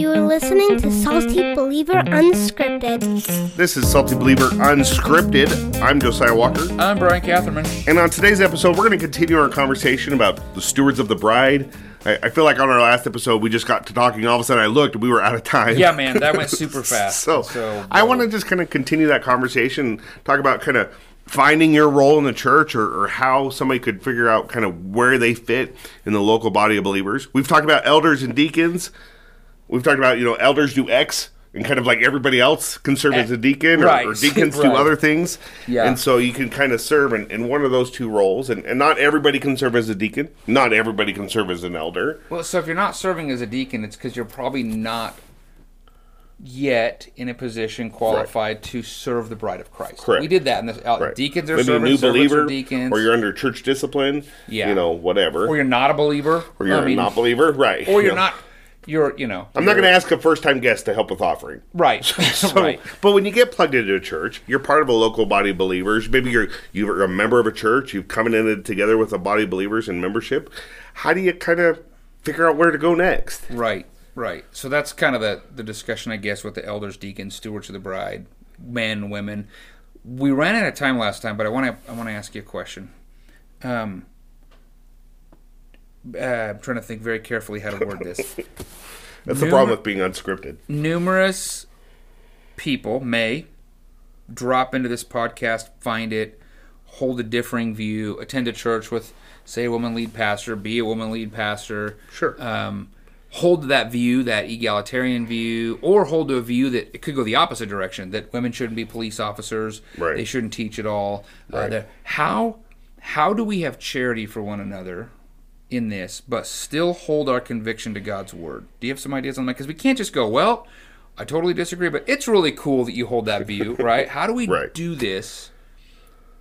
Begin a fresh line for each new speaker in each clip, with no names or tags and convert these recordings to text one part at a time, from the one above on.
You are listening to Salty Believer Unscripted.
This is Salty Believer Unscripted. I'm Josiah Walker.
I'm Bryan Catherman.
And on today's episode, we're going to continue our conversation about the stewards of the bride. I, I feel like on our last episode, we just got to talking. All of a sudden, I looked and we were out of time.
Yeah, man, that went super fast.
so,
So,
I want to just kind of continue that conversation, talk about kind of finding your role in the church or, or how somebody could figure out kind of where they fit in the local body of believers. We've talked about elders and deacons. We've talked about, you know, elders do X and kind of like everybody else can serve as a deacon or,
Right.
or deacons do other things.
Yeah.
And so you can kind of serve in, in one of those two roles. And, and not everybody can serve as a deacon. Not everybody can serve as an elder.
Well, so if you're not serving as a deacon, it's because you're probably not yet in a position qualified to serve the bride of Christ.
Correct.
We did that in this. Uh,
Right.
Deacons are
Maybe a new believer,
deacons,
or you're under church discipline.
Yeah.
You know, whatever.
or you're not a believer,
or you're
I mean,
a not believer, right?
or
you
you're
know.
not. You're, you know.
I'm not going to ask a first time guest to help with offering.
Right.
So,
right.
But when you get plugged into a church, you're part of a local body of believers. Maybe you're you're a member of a church. You've come in together with a body of believers in membership. How do you kind of figure out where to go next?
Right, right. So that's kind of the, the discussion, I guess, with the elders, deacons, stewards of the bride, men, women. We ran out of time last time, but I want to I want to ask you a question. Um, uh, I'm trying to think very carefully how to word this.
That's the problem with being unscripted.
Numerous people may drop into this podcast, find it, hold a differing view, attend a church with, say, a woman lead pastor, be a woman lead pastor.
Sure.
Um, hold that view, that egalitarian view, or hold to a view that it could go the opposite direction, that women shouldn't be police officers,
Right.
they shouldn't teach at all. Uh, how how do we have charity for one another in this, but still hold our conviction to God's word? Do you have some ideas on that? Because we can't just go, well, I totally disagree, but it's really cool that you hold that view, right? How do we
Right.
do this?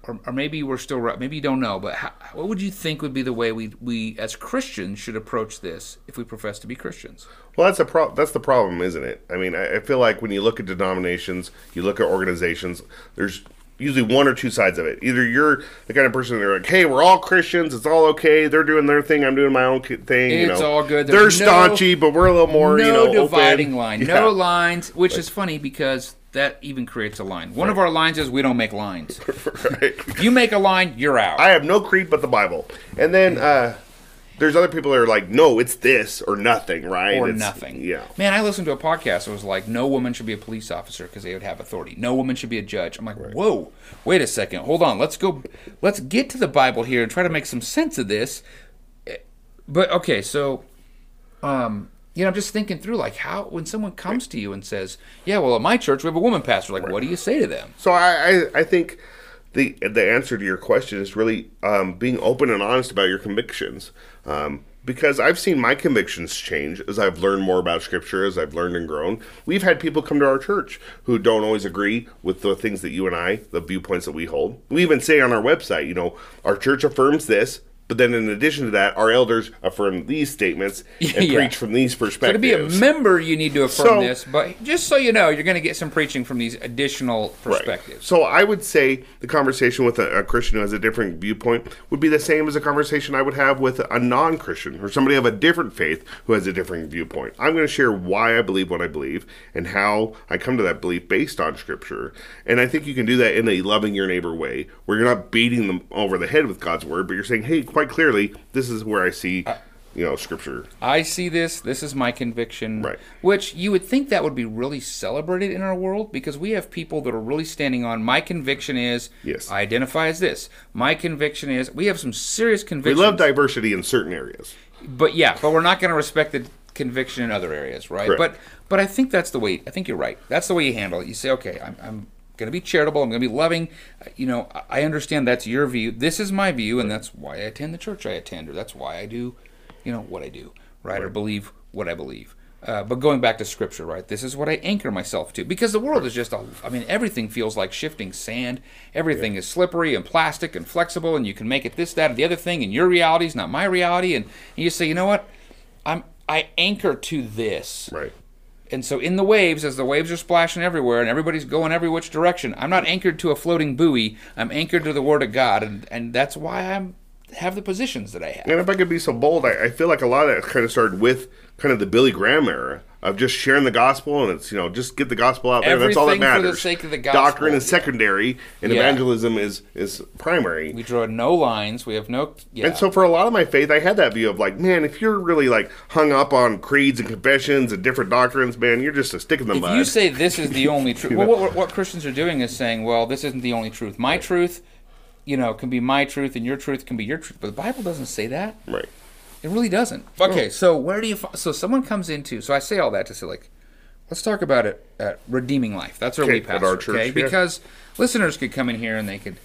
Or, or maybe we're still right. Maybe you don't know, but how, what would you think would be the way we, we as Christians should approach this if we profess to be Christians?
Well, that's a pro- That's the problem, isn't it? I mean, I, I feel like when you look at denominations, you look at organizations. There's usually one or two sides of it. Either you're the kind of person that are like, "Hey, we're all Christians. It's all okay. They're doing their thing. I'm doing my own thing. you
It's
know.
all good.
They're
There's no-
staunchy, but we're a little more,
no
you know,
dividing
open.
line,
Yeah.
no lines, which is funny because that even creates a line. One of our lines is we don't make lines.
Right.
You make a line, you're out.
I have no creed but the Bible. And then uh, there's other people that are like, "No, it's this or nothing." Right?
or
It's-
nothing.
Yeah.
Man, I listened to a podcast It was like, no woman should be a police officer because they would have authority. No woman should be a judge. I'm like, whoa, wait a second, hold on, let's go, let's get to the Bible here and try to make some sense of this. Eh, But okay, so, um, you know, I'm just thinking through like how when someone comes to you and says, yeah, well, at my church we have a woman pastor. Like, what do you say to them?
So I, I, I think the the answer to your question is really um, being open and honest about your convictions. Um, because I've seen my convictions change as I've learned more about Scripture, as I've learned and grown. We've had people come to our church who don't always agree with the things that you and I, the viewpoints that we hold. We even say on our website, you know, our church affirms this, but then in addition to that, our elders affirm these statements and
Yeah.
preach from these
So
perspectives.
to be a member, you need to affirm
So-
this. But just so you know, you're going to get some preaching from these additional
Right.
perspectives.
So I would say the conversation with a, a Christian who has a different viewpoint would be the same as a conversation I would have with a non-Christian or somebody of a different faith who has a different viewpoint. I'm going to share why I believe what I believe and how I come to that belief based on Scripture. And I think you can do that in a loving your neighbor way, where you're not beating them over the head with God's word, but you're saying, "Hey, quite clearly, this is where I see." You know, scripture.
I see this. This is my conviction.
Right.
Which you would think that would be really celebrated in our world because we have people that are really standing on. My conviction is.
Yes.
I identify as this. My conviction is. We have some serious convictions.
We love diversity in certain areas.
but yeah, but we're not going to respect the conviction in other areas, right?
Correct.
But but I think that's the way. I think you're right. That's the way you handle it. You say, okay, I'm. I'm going to be charitable. I'm going to be loving. You know, I- understand that's your view. This is my view, and that's why I attend the church I attend, or that's why I do, you know, what I do, right? Or believe what I believe. Uh, but going back to scripture, right? This is what I anchor myself to because the world is just a. I mean, everything feels like shifting sand. Everything is slippery and plastic and flexible, and you can make it this, that, or the other thing, and your reality is not my reality. And, and you say, you know what? I'm I anchor to this.
Right.
And so in the waves, as the waves are splashing everywhere and everybody's going every which direction, I'm not anchored to a floating buoy. I'm anchored to the Word of God, and, and that's why I'm have the positions that I have.
And if I could be so bold, I, I feel like a lot of that kind of started with kind of the Billy Graham era of just sharing the gospel, and it's you know just get the gospel out there. That's all that
Everything for the
matters.
sake of the gospel,
Doctrine is secondary, and
Yeah.
evangelism is is primary.
We draw no lines. We have no. Yeah.
And so for a lot of my faith, I had that view of like, man, if you're really like hung up on creeds and confessions and different doctrines, man, you're just a stick in the
if
mud.
you say this is the only truth, well, what, what Christians are doing is saying, well, this isn't the only truth. My truth, you know, can be my truth, and your truth can be your truth. But the Bible doesn't say that.
right,
It really doesn't. Okay, so where do you? fi- So someone comes into. So I say all that to say, like, let's talk about it at redeeming life. That's our
Okay,
we
at
pastor.
our church,
okay,
yeah.
because listeners could come in here and they could,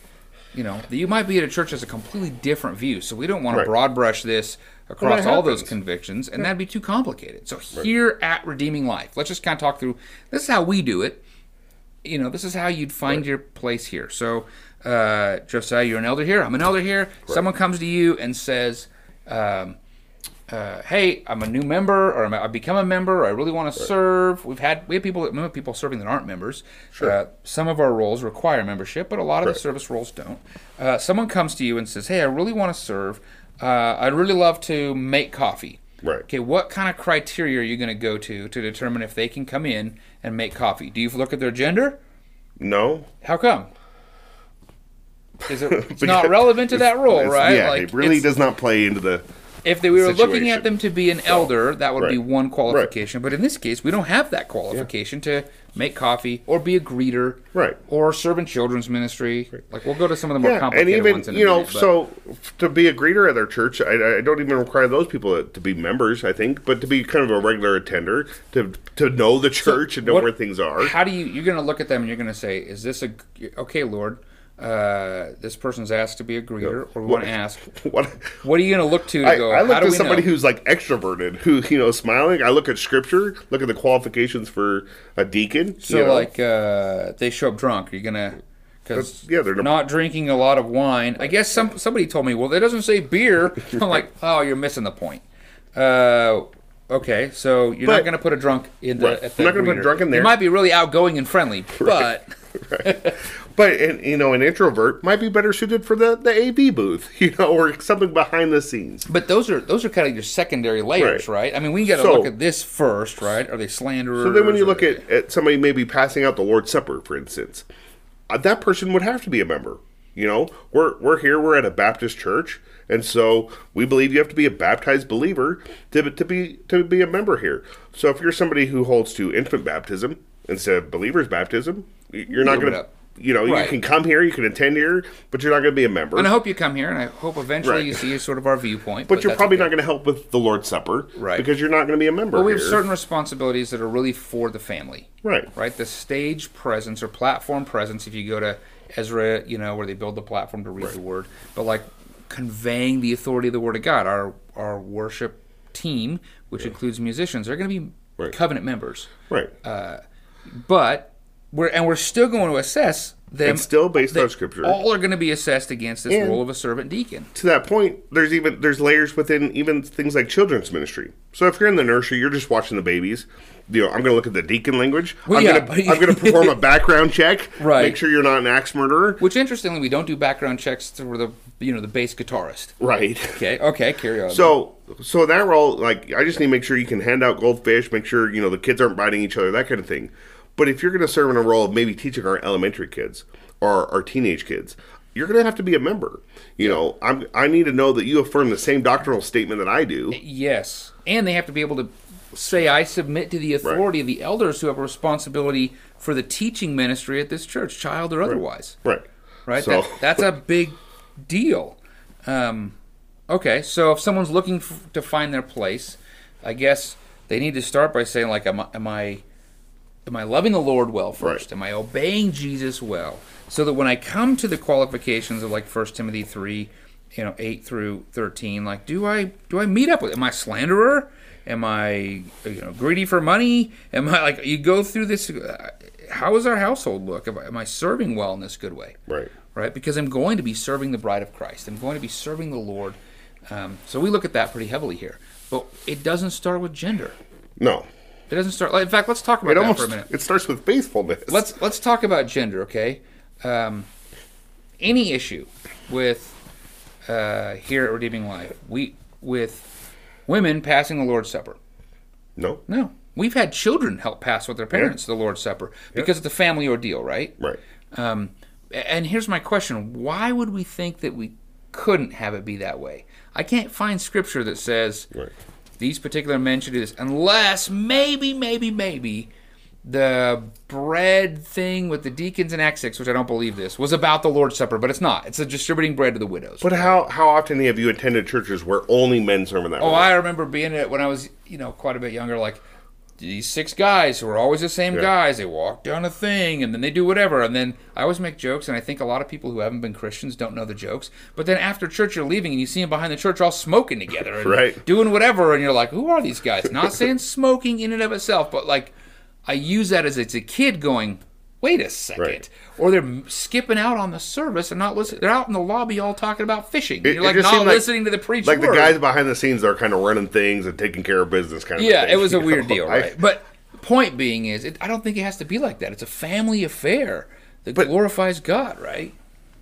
you know, you might be at a church that's a completely different view. So we don't want to broad brush this across all those
happens.
convictions, and that'd be too complicated. So here at redeeming life, let's just kind of talk through. This is how we do it. You know, this is how you'd find your place here. So, uh, Josiah, you're an elder here. I'm an elder here. Someone comes to you and says. Um, uh, hey, I'm a new member, or I'm, I've become a member, or I really want to serve. We've had we have people we have people serving that aren't members.
Sure.
Uh, some of our roles require membership, but a lot of the service roles don't. Uh, someone comes to you and says, "Hey, I really want to serve. Uh, I'd really love to make coffee."
Right.
Okay, what kind of criteria are you going to go to to determine if they can come in and make coffee? Do you look at their gender?
no,
How come? Is it it's not relevant to that role, right?
Yeah,
Like,
it really does not play into the.
if they, we were looking at them to be an elder, that would be one qualification. But in this case, we don't have that qualification to make coffee or be a greeter,
Right.
Or serve in children's ministry. Like we'll go to some of the more
Yeah, and
complicated
even
ones in a
you know,
minute,
so to be a greeter at their church, I, I don't even require those people to, to be members. I think, but to be kind of a regular attender, to to know the church and know
what-
where things are.
How do you? You're going to look at them and you're going to say, "Is this a okay, Lord? Uh, this person's asked to be a greeter, or we want to ask,
What
what are you going to look to to
I,
go?
I look at somebody
know?
who's like extroverted, who you know, smiling. I look at scripture, look at the qualifications for a deacon.
So
you know.
like uh, they show up drunk. Are you gonna? Because
yeah, they're
not drinking a lot of wine. I guess some somebody told me, well, that doesn't say beer. I'm like, oh, you're missing the point. Uh, okay, so you're not going to put a drunk in the.
Right.
At
I'm not gonna put a drunk in there.
You might be really outgoing and friendly, but
But and, you know, an introvert might be better suited for the the AV booth, you know, or something behind the scenes.
but those are those are kind of your secondary layers,
Right.
right? I mean, we got to
So-
look at this first, right? Are they slanderers?
So then, when you look at, at somebody maybe passing out the Lord's Supper, for instance, uh, that person would have to be a member. You know, we're we're here, we're at a Baptist church, and so we believe you have to be a baptized believer to to be to be a member here. So if you're somebody who holds to infant baptism instead of believer's baptism, you're not going to. You know,
Right.
you can come here, you can attend here, but you're not going to be a member.
and I hope you come here, and I hope eventually
Right.
you see sort of our viewpoint.
but you're probably
okay.
not going to help with the Lord's Supper,
Right.
Because you're not going to be a member.
But we have
here.
certain responsibilities that are really for the family.
right,
right? The stage presence or platform presence, if you go to Ezra, you know, where they build the platform to read the word, but like conveying the authority of the word of God. Our our worship team, which includes musicians, they're going to be
Right.
covenant members,
right.
Uh, but we're and we're still going to assess them.
It's still based on Scripture.
All are going to be assessed against this
And-
role of a servant deacon.
to that point, there's even there's layers within even things like children's ministry. So if you're in the nursery, you're just watching the babies. You know, I'm going to look at the deacon language.
Well,
I'm
yeah,
going to I'm going to perform a background check.
Right.
Make sure you're not an axe murderer.
Which, interestingly, we don't do background checks for the you know the bass guitarist.
Right.
Okay, okay, carry on.
So so that role, like, I just need to make sure you can hand out goldfish, make sure you know the kids aren't biting each other, that kind of thing. But if you're going to serve in a role of maybe teaching our elementary kids or our teenage kids, you're going to have to be a member. You know, I'm I need to know that you affirm the same doctrinal statement that I do.
Yes, and they have to be able to say, "I submit to the authority of the elders who have a responsibility for the teaching ministry at this church, child or otherwise."
Right.
Right.
So
That, that's a big deal. Um, okay, so if someone's looking f- to find their place, I guess they need to start by saying, "Like, am I?" Am I Am I loving the Lord well first?
Right.
Am I obeying Jesus well? So that when I come to the qualifications of like 1 Timothy 3, you know, 8 through 13, like do I do I meet up with am I slanderer? Am I you know greedy for money? Am I like you go through this uh, how does our household look? Am I, am I serving well in this good way?
Right.
Right? Because I'm going to be serving the bride of Christ. I'm going to be serving the Lord. Um, so we look at that pretty heavily here. But it doesn't start with gender.
No.
It doesn't start. In fact, let's talk about
It
that
almost
for a minute.
it starts with faithfulness.
Let's let's talk about gender, okay? Um, any issue with uh, here at Redeeming Life. We with women passing the Lord's Supper.
No.
No, we've had children help pass with their parents the Lord's Supper because it's a family ordeal, right?
Right.
Um, and here's my question: Why would we think that we couldn't have it be that way? I can't find scripture that says
Right.
These particular men should do this, unless maybe, maybe, maybe the bread thing with the deacons in Acts six, which I don't believe this was about the Lord's Supper, but it's not. It's a distributing bread to the widows.
But how how often have you attended churches where only men serve in that?
Oh,
way?
I remember being at when I was, you know, quite a bit younger. Like these six guys who are always the same
Yeah.
guys. They walk down a thing and then they do whatever. And then I always make jokes, and I think a lot of people who haven't been Christians don't know the jokes. But then after church, you're leaving and you see them behind the church all smoking together and
Right.
doing whatever, and you're like, who are these guys? Not saying smoking in and of itself, but like I use that as it's a kid going. Wait a second.
Right.
Or they're skipping out on the service and not listening. They're out in the lobby all talking about fishing.
It-
you're like not
seemed like-
listening to the preacher.
like the guys behind the scenes are kind of running things and taking care of business kind of.
Yeah,
thing,
it was a
you
weird
know?
deal,
I-
right? but point being is, it, I don't think it has to be like that. It's a family affair that glorifies God, right?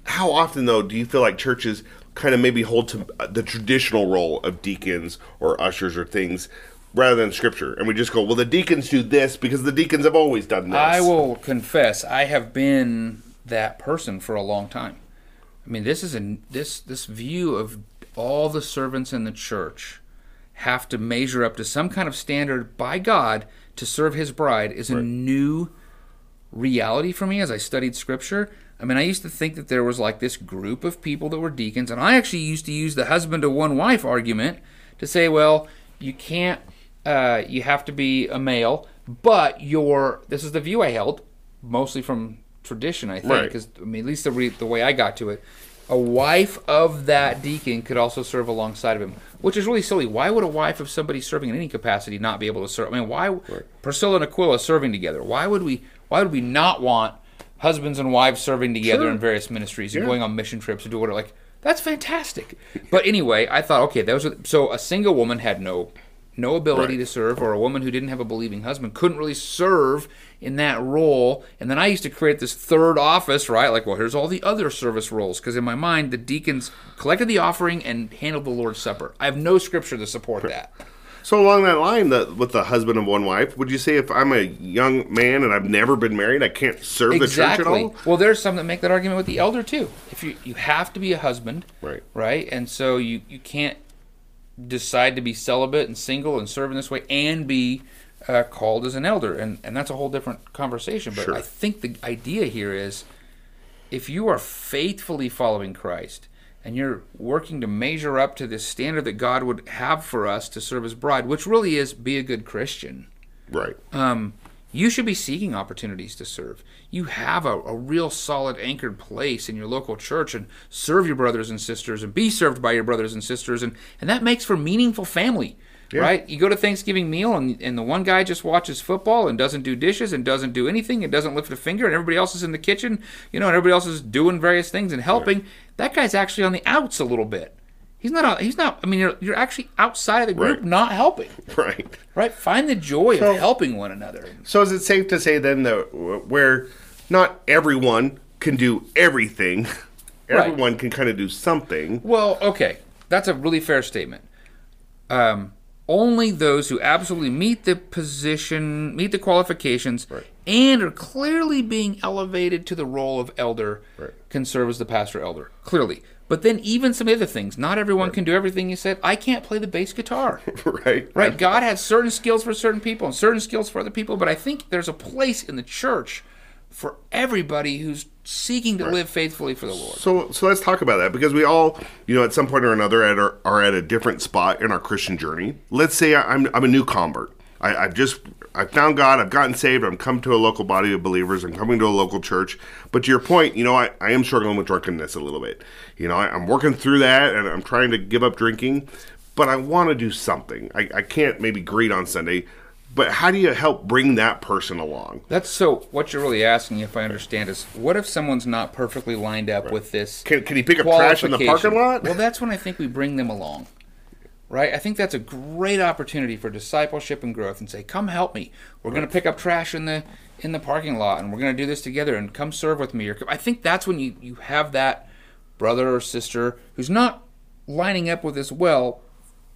how often though do you feel like churches kind of maybe hold to uh, the traditional role of deacons or ushers or things rather than scripture and we just go well the deacons do this because the deacons have always done this
I will confess, I have been that person for a long time. I mean, this is a this this view of all the servants in the church have to measure up to some kind of standard by God to serve His bride is a new reality for me as I studied scripture. I mean, I used to think that there was like this group of people that were deacons, and I actually used to use the husband to one wife argument to say, well, you can't, uh, you have to be a male, but your, this is the view I held, mostly from tradition, I think,
Right.
because I mean, at least the, re- the way I got to it, a wife of that deacon could also serve alongside of him, which is really silly. Why would a wife of somebody serving in any capacity not be able to serve? I mean, why Priscilla and Aquila serving together? Why would we? Why would we not want husbands and wives serving together
Sure.
in various ministries and
Yeah.
going on mission trips and do whatever? Like that's fantastic. But anyway, I thought, okay, was so a single woman had no no ability
Right.
to serve, or a woman who didn't have a believing husband couldn't really serve in that role. And then I used to create this third office, right? Like, well, here's all the other service roles, because in my mind, the deacons collected the offering and handled the Lord's Supper. I have no scripture to support that.
so along that line the, with the husband of one wife would you say if i'm a young man and i've never been married i can't serve the church at
Exactly.
all
Well, there's some that make that argument with the elder too. If you you have to be a husband,
Right.
right, and so you you can't decide to be celibate and single and serve in this way and be uh, called as an elder, and and that's a whole different conversation. But
Sure.
I think the idea here is, if you are faithfully following Christ. And you're working to measure up to this standard that God would have for us to serve His bride, which really is be a good Christian
right
um, you should be seeking opportunities to serve. You have a, a real solid anchored place in your local church and serve your brothers and sisters and be served by your brothers and sisters and, and that makes for meaningful family. Right? You go to Thanksgiving meal and, and the one guy just watches football and doesn't do dishes and doesn't do anything and doesn't lift a finger and everybody else is in the kitchen, you know, and everybody else is doing various things and helping. That guy's actually on the outs a little bit. He's not. out- He's not. I mean, you're, you're actually outside of the group,
Right.
not helping.
right
Right? Find the joy
So-
of helping one another.
so is it safe to say then that where not everyone can do everything
Right.
everyone can kind of do something
Well, okay, that's a really fair statement. Um, only those who absolutely meet the position, meet the qualifications,
Right.
And are clearly being elevated to the role of elder
Right.
can serve as the pastor elder. Clearly. But then even some other things. Not everyone can do everything you said. I can't play the bass guitar.
right
Right? God has certain skills for certain people and certain skills for other people, but I think there's a place in the church for everybody who's seeking to live faithfully for the Lord.
So, so let's talk about that because we all, you know, at some point or another, at our, are at a different spot in our Christian journey. Let's say I'm, I'm a new convert. I, I've just I found God. I've gotten saved. I'm come to a local body of believers. I'm coming to a local church. But to your point, you know, I, I am struggling with drunkenness a little bit. You know, I, I'm working through that, and I'm trying to give up drinking. But I want to do something. I, I can't maybe greet on Sunday. But how do you help bring that person along?
That's so. What you're really asking, if I understand, is what if someone's not perfectly lined up with this?
Can, can he pick up trash in the parking lot?
Well, that's when I think we bring them along, right? I think that's a great opportunity for discipleship and growth, and say, "Come help me. We're going to pick up trash in the in the parking lot, and we're going to do this together, and come serve with me." Or I think that's when you you have that brother or sister who's not lining up with this well,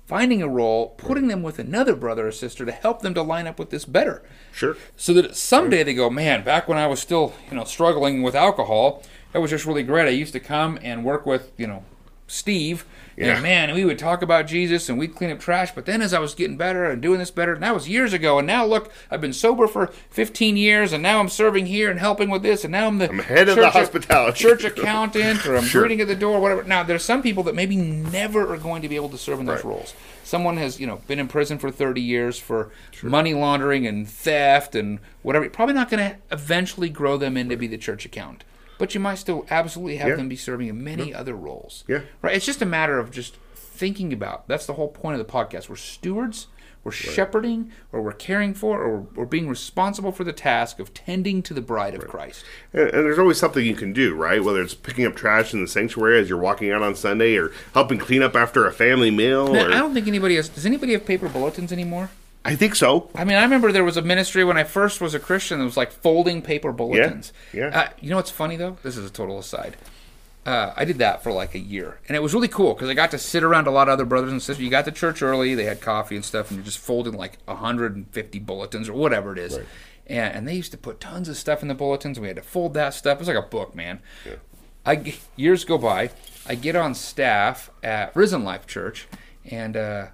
finding a role, putting them with another brother or sister to help them to line up with this better.
Sure.
So that someday they go, man, back when I was still, you know, struggling with alcohol, that was just really great. I used to come and work with, you know, Steve.
Yeah.
And man, we would talk about Jesus and we'd clean up trash. But then as I was getting better and doing this better, and that was years ago. And now look, I've been sober for 15 years, and now I'm serving here and helping with this, and now I'm the
I'm head of the hospitality.
church accountant, or I'm
Sure.
greeting at the door, whatever. Now there's some people that maybe never are going to be able to serve in those
Right.
roles. Someone has, you know, been in prison for 30 years for money laundering and theft and whatever. Probably not going to eventually grow them into be the church accountant. But you might still absolutely have
Yeah.
them be serving in many other roles.
Yeah.
Right? It's just a matter of just thinking about. That's the whole point of the podcast. We're stewards, we're shepherding, or we're caring for, or we're being responsible for the task of tending to the bride of Christ.
And, and there's always something you can do, right? Whether it's picking up trash in the sanctuary as you're walking out on Sunday, or helping clean up after a family meal.
Man,
or,
I don't think anybody has. Does anybody have paper bulletins anymore?
I think so.
I mean, I remember there was a ministry when I first was a Christian that was like folding paper bulletins.
yeah.
Uh, you know what's funny though? This is a total aside. Uh, I did that for like a year, and it was really cool because I got to sit around a lot of other brothers and sisters. You got to church early; they had coffee and stuff, and you're just folding like 150 bulletins or whatever it is.
Right.
And, and they used to put tons of stuff in the bulletins. We had to fold that stuff. It was like a book, man. I g- years go by. I get on staff at Risen Life Church, and uh,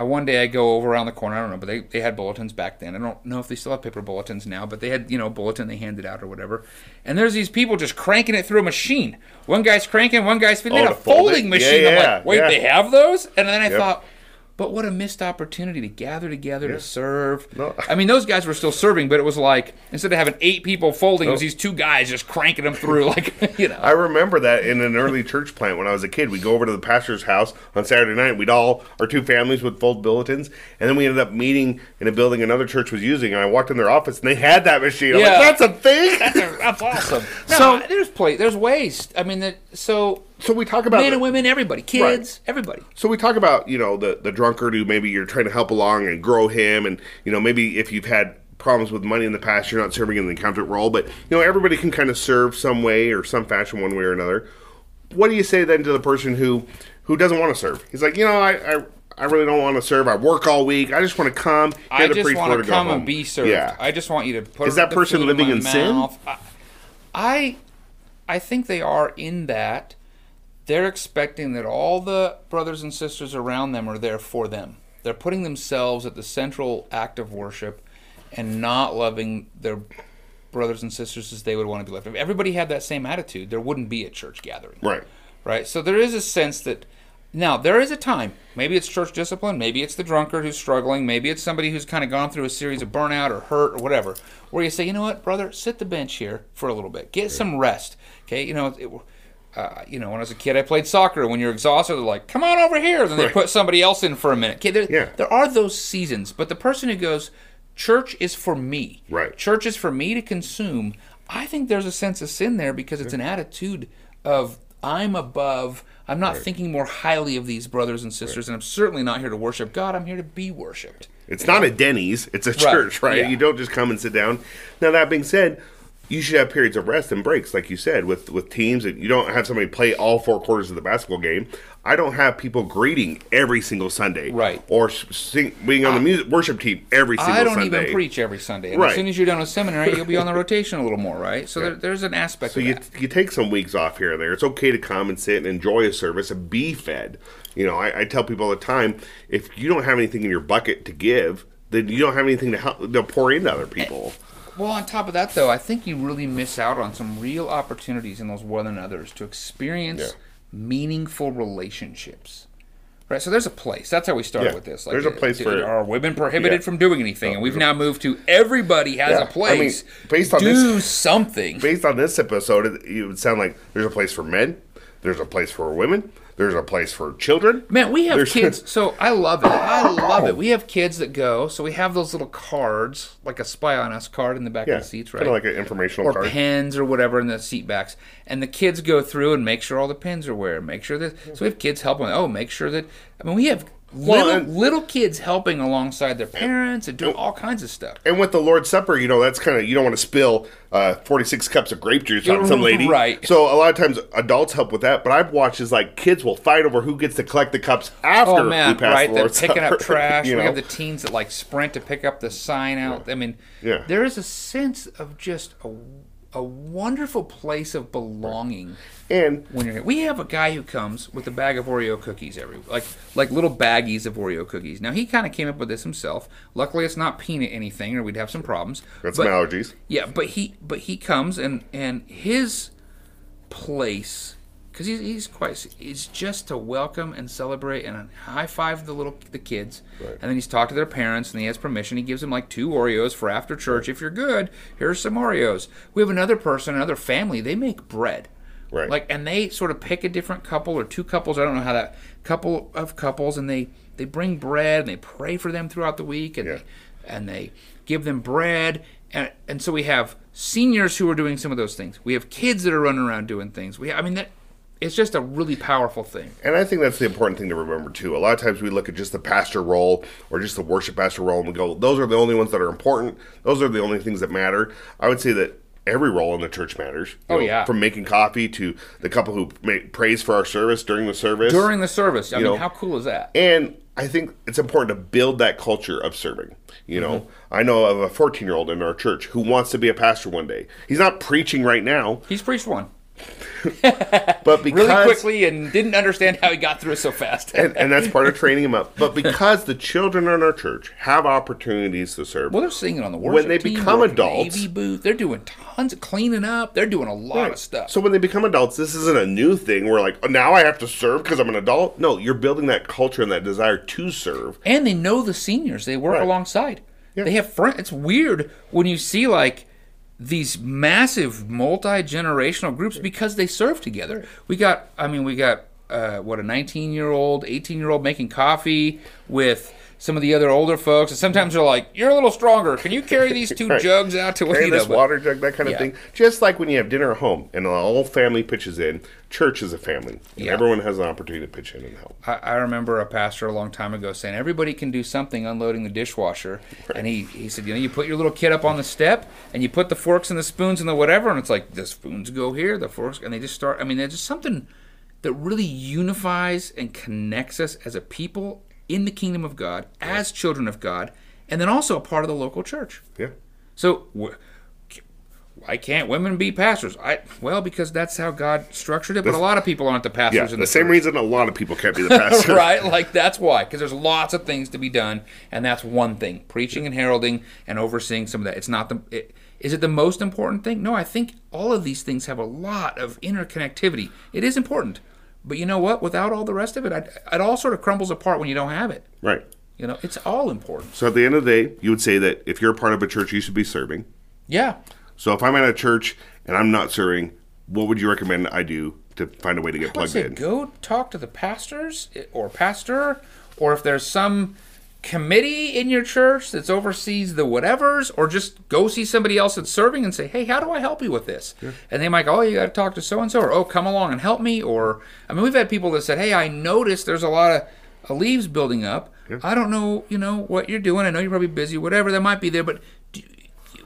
I, one day I go over around the corner. I don't know, but they, they had bulletins back then. I don't know if they still have paper bulletins now, but they had you know a bulletin they handed out or whatever. And there's these people just cranking it through a machine. One guy's cranking, one guy's they
Oh,
had a folding machine.
Yeah,
I'm
yeah,
like, wait,
yeah.
they have those? And then I
Yep.
thought. But what a missed opportunity to gather together
Yeah.
to serve.
No.
I mean, those guys were still serving, but it was like instead of having eight people folding, it was these two guys just cranking them through, like you know.
I remember that in an early church plant when I was a kid. We'd go over to the pastor's house on Saturday night. We'd all, our two families would fold bulletins. And then we ended up meeting in a building another church was using. And I walked in their office and they had that machine. I'm
Yeah.
like, that's a thing?
That's awesome. No,
So-
there's play, there's waste. I mean, that so
so we talk about
men
the-
and women, everybody, kids, everybody.
So we talk about you know the the drunkard who maybe you're trying to help along and grow him, and you know maybe if you've had problems with money in the past, you're not serving in the accountant role, but you know everybody can kind of serve some way or some fashion, one way or another. What do you say then to the person who who doesn't want to serve? He's like, you know, I. I I really don't want to serve. I work all week. I just want to come. hear
I
the
just
preach
want
word,
to
and
come
home.
and be served.
Yeah.
I just want you to put
Is that
the
person
food
living
my
in sin?
I, I I think they are in that they're expecting that all the brothers and sisters around them are there for them. They're putting themselves at the central act of worship and not loving their brothers and sisters as they would want to be loved. If everybody had that same attitude, there wouldn't be a church gathering.
Right.
Right? So there is a sense that now there is a time. Maybe it's church discipline, maybe it's the drunkard who's struggling, maybe it's somebody who's kind of gone through a series of burnout or hurt or whatever, where you say, you know what, brother, sit the bench here for a little bit, get some rest. Okay, you know, it, uh, you know, when I was a kid, I played soccer. When you're exhausted, they're like, "Come on over here." Then they
Right.
put somebody else in for a minute. Okay, there,
Yeah.
there are those seasons, but the person who goes, "Church is for me,"
Right.
Church is for me to consume. I think there's a sense of sin there because it's an attitude of I'm above. I'm not thinking more highly of these brothers and sisters, and I'm certainly not here to worship God. I'm here to be worshipped.
It's not a Denny's, it's a church, right?
yeah.
You don't just come and sit down. Now that being said, you should have periods of rest and breaks, like you said, with with teams, and you don't have somebody play all four quarters of the basketball game. I don't have people greeting every single Sunday,
Right.
Or sing, being on the music worship team every single Sunday.
I don't
Sunday.
even preach every Sunday. And
Right.
As soon as you're done with seminary, you'll be on the rotation a little more, right? So there, there's an aspect
So
of
you, you take some weeks off here and there. It's okay to come and sit and enjoy a service and be fed. You know, I, I tell people all the time, if you don't have anything in your bucket to give, then you don't have anything to help to pour into other eh, people.
Well, on top of that, though, I think you really miss out on some real opportunities in those one and others to experience
Yeah.
meaningful relationships. Right, so there's a place. That's how we started
Yeah.
with this.
There's a place
do-
for-
are women prohibited
Yeah.
from doing anything, and we've now moved to everybody has
Yeah,
a
I mean,
place.
based on
do
this-
something.
Based on this episode, it, it would sound like there's a place for men, there's a place for women, there's a place for children.
Man, we have
There's-
kids. So I love it. I love it. We have kids that go. So we have those little cards, like a spy on us card in the back
Yeah,
of the seats, right?
kind of like an informational
or
card.
pens or whatever in the seat backs. And the kids go through and make sure all the pens are where, make sure that. So we have kids helping. Oh, make sure that. I mean, we have
Well,
little,
and-
little kids helping alongside their parents and doing all kinds of stuff.
And with the Lord's Supper, you know, that's kind of, you don't want to spill uh, 46 cups of grape juice on some lady.
Right.
So a lot of times adults help with that, but I've watched is like kids will fight over who gets to collect the cups after
Oh man,
we pass
right?
the
They're
Lord's
picking
Supper.
up trash.
you
We have the teens that like sprint to pick up the sign out. I mean,
Yeah.
there is a sense of just a, a wonderful place of belonging
and
when you're here. We have a guy who comes with a bag of Oreo cookies every like like little baggies of Oreo cookies. Now he kind of came up with this himself. Luckily, it's not peanut anything, or we'd have some problems.
got some allergies.
yeah, but he but he comes and and his place because he's, he's quite is just to welcome and celebrate and high five the little the kids.
Right.
and then he's talked to their parents and he has permission. He gives them like two oreos for after church. If you're good here's some oreos. We have another person another family. They make bread.
Right.
like and they sort of pick a different couple or two couples. I don't know how that couple of couples and they they bring bread and they pray for them throughout the week and
Yeah.
they and they give them bread. And and so we have seniors who are doing some of those things. We have kids that are running around doing things. We i mean that it's just a really powerful thing
And I think that's the important thing to remember too. A lot of times we look at just the pastor role or just the worship pastor role and we go, those are the only ones that are important. Those are the only things that matter. I would say that every role in the church matters. You
Oh, yeah.
From making coffee to the couple who make praise for our service during the service.
during the service i mean
know,
how cool is that
And I think it's important to build that culture of serving. You know,
Mm-hmm.
I know of a 14 year old in our church who wants to be a pastor one day. He's not preaching right now,
he's preached one
but because
really quickly and didn't understand how he got through it so fast
and, and that's part of training him up. But because the children in our church have opportunities to serve,
well, they're singing on the worship
they
team,
become
the
adults-
AV booth. They're doing tons of cleaning up. They're doing a lot of stuff.
so when they become adults, this isn't a new thing. We're like, oh, now I have to serve because I'm an adult. No, you're building that culture and that desire to serve.
and they know the seniors they work
Right.
alongside
Yeah.
they have friends it's weird when you see like these massive multi-generational groups because they serve together we got i mean we got uh, what a 19 year old 18 year old making coffee with some of the other older folks and sometimes they're like you're a little stronger can you carry these two
Right.
jugs out to
Carry
know,
this
but-
water jug, that kind of
Yeah.
thing. Just like when you have dinner at home and the whole family pitches in, church is a family. And
Yeah.
everyone has an opportunity to pitch in and help.
I, I remember a pastor a long time ago saying everybody can do something unloading the dishwasher. And he, he said, you know, you put your little kid up on the step and you put the forks and the spoons and the whatever, and it's like the spoons go here, the forks, and they just start. I mean, there's just something that really unifies and connects us as a people in the kingdom of God, as children of God, and then also a part of the local church.
Yeah.
So, why can't women be pastors? I well, because that's how God structured it. But a lot of people aren't the pastors
Yeah.
in
The
the
same
church.
reason a lot of people can't be the pastor.
right? Like that's why, because there's lots of things to be done, and that's one thing: preaching and heralding and overseeing some of that. It's not the. It, is it the most important thing? No, I think all of these things have a lot of interconnectivity. It is important, but you know what? Without all the rest of it, I'd, it all sort of crumbles apart when you don't have it.
Right.
You know, it's all important.
So at the end of the day, you would say that if you're a part of a church, you should be serving.
Yeah.
So if I'm at a church and I'm not serving, what would you recommend I do to find a way to get plugged in?
go talk to the pastors eh, or pastor, or if there's some committee in your church that oversees the whatevers, or just go see somebody else that's serving and say, "Hey, how do I help you with this?" And they might go, "Oh, you got to talk to so and so," or "Oh, come along and help me." Or I mean, we've had people that said, "Hey, I noticed there's a lot of uh, leaves building up. I don't know, you know, what you're doing. I know you're probably busy, whatever that might be there, but."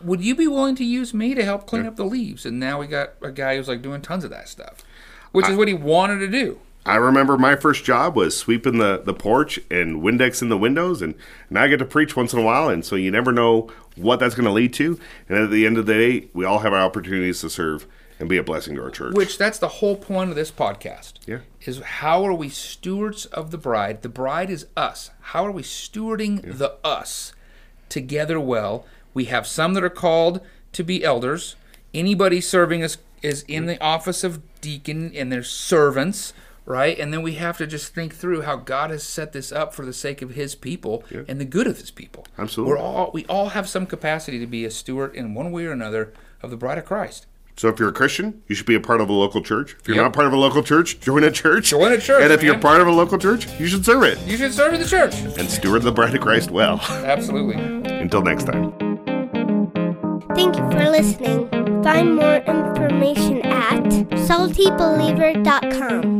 Would you be willing to use me to help clean up the leaves? And now we got a guy who's like doing tons of that stuff, which is what he wanted to do.
I remember my first job was sweeping the, the porch and Windex in the windows, and now I get to preach once in a while, and so you never know what that's going to lead to. And at the end of the day, we all have our opportunities to serve and be a blessing to our church.
Which that's the whole point of this podcast.
Yeah.
Is how are we stewards of the bride? The bride is us. How are we stewarding the us together well? We have some that are called to be elders. Anybody serving us is in the office of deacon and they're servants, right? And then we have to just think through how God has set this up for the sake of his people and the good of his people.
Absolutely.
We're all we all have some capacity to be a steward in one way or another of the bride of Christ.
So if you're a Christian, you should be a part of a local church. If you're
Yep.
not part of a local church, join a church.
Join a church,
And if you're part of a local church, you should serve it
You should serve in the church.
and steward the bride of Christ well.
Absolutely.
Until next time.
Thank you for listening. Find more information at saltybeliever.com.